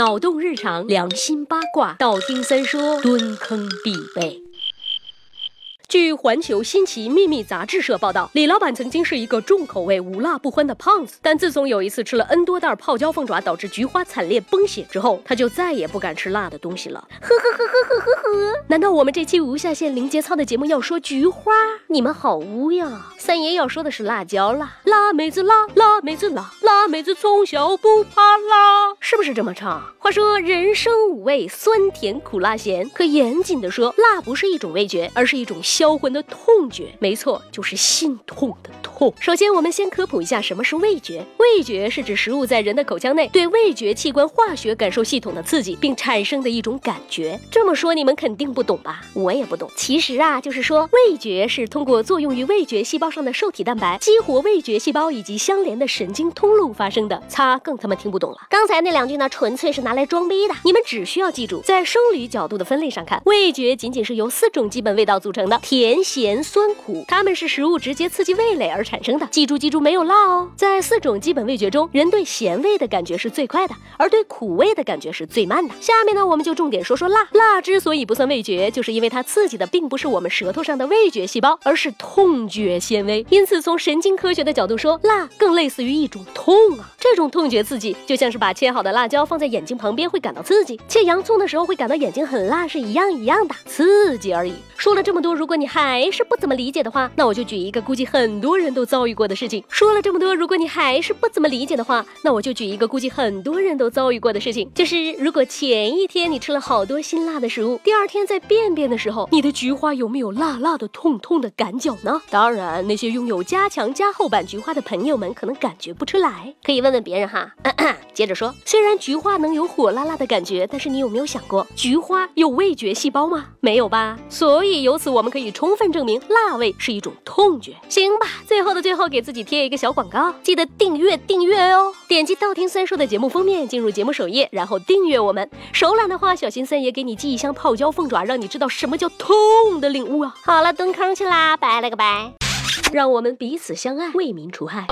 脑洞日常，良心八卦，道听三说，蹲坑必备。据《环球新奇秘密杂志社报道，李老板曾经是一个重口味、无辣不欢的胖子，但自从有一次吃了 N 多袋泡椒凤爪，导致菊花惨烈崩血之后，他就再也不敢吃辣的东西了。呵呵呵呵呵呵呵。难道我们这期无下限零节操的节目要说菊花？你们好污呀！三爷要说的是辣椒啦，辣妹子辣，辣妹子辣，辣妹子从小不怕辣，是不是这么唱？话说人生五味，酸甜苦辣咸，可严谨的说，辣不是一种味觉，而是一种。销魂的痛觉，没错，就是心痛的痛。首先，我们先科普一下什么是味觉。味觉是指食物在人的口腔内对味觉器官化学感受系统的刺激，并产生的一种感觉。这么说你们肯定不懂吧？我也不懂。其实啊，就是说味觉是通过作用于味觉细胞上的受体蛋白，激活味觉细胞以及相连的神经通路发生的。擦，更他妈听不懂了。刚才那两两句呢，纯粹是拿来装逼的。你们只需要记住，在生理角度的分类上看，味觉仅仅是由四种基本味道组成的。甜、咸、酸、苦，它们是食物直接刺激味蕾而产生的。记住，记住，没有辣哦。在四种基本味觉中，人对咸味的感觉是最快的，而对苦味的感觉是最慢的。下面呢，我们就重点说说辣。辣之所以不算味觉，就是因为它刺激的并不是我们舌头上的味觉细胞，而是痛觉纤维。因此，从神经科学的角度说，辣更类似于一种痛啊。这种痛觉刺激，就像是把切好的辣椒放在眼睛旁边会感到刺激，切洋葱的时候会感到眼睛很辣是一样一样的刺激而已。说了这么多，如果你还是不怎么理解的话，那我就举一个估计很多人都遭遇过的事情。说了这么多，如果你还是不怎么理解的话，那我就举一个估计很多人都遭遇过的事情，就是如果前一天你吃了好多辛辣的食物，第二天在便便的时候，你的菊花有没有辣辣的、痛痛的感觉呢？当然，那些拥有加强加厚版菊花的朋友们可能感觉不出来，可以问问别人哈。接着说，虽虽然菊花能有火辣辣的感觉，但是你有没有想过，菊花有味觉细胞吗？没有吧？所以由此我们可以充分证明，辣味是一种痛觉。行吧，最后的最后，给自己贴一个小广告，记得订阅订阅哦。点击道听三说的节目封面，进入节目首页，然后订阅我们。手懒的话，小心三爷给你寄一箱泡椒凤爪，让你知道什么叫痛的领悟啊！好了，蹲坑去啦，拜了个拜，让我们彼此相爱，为民除害。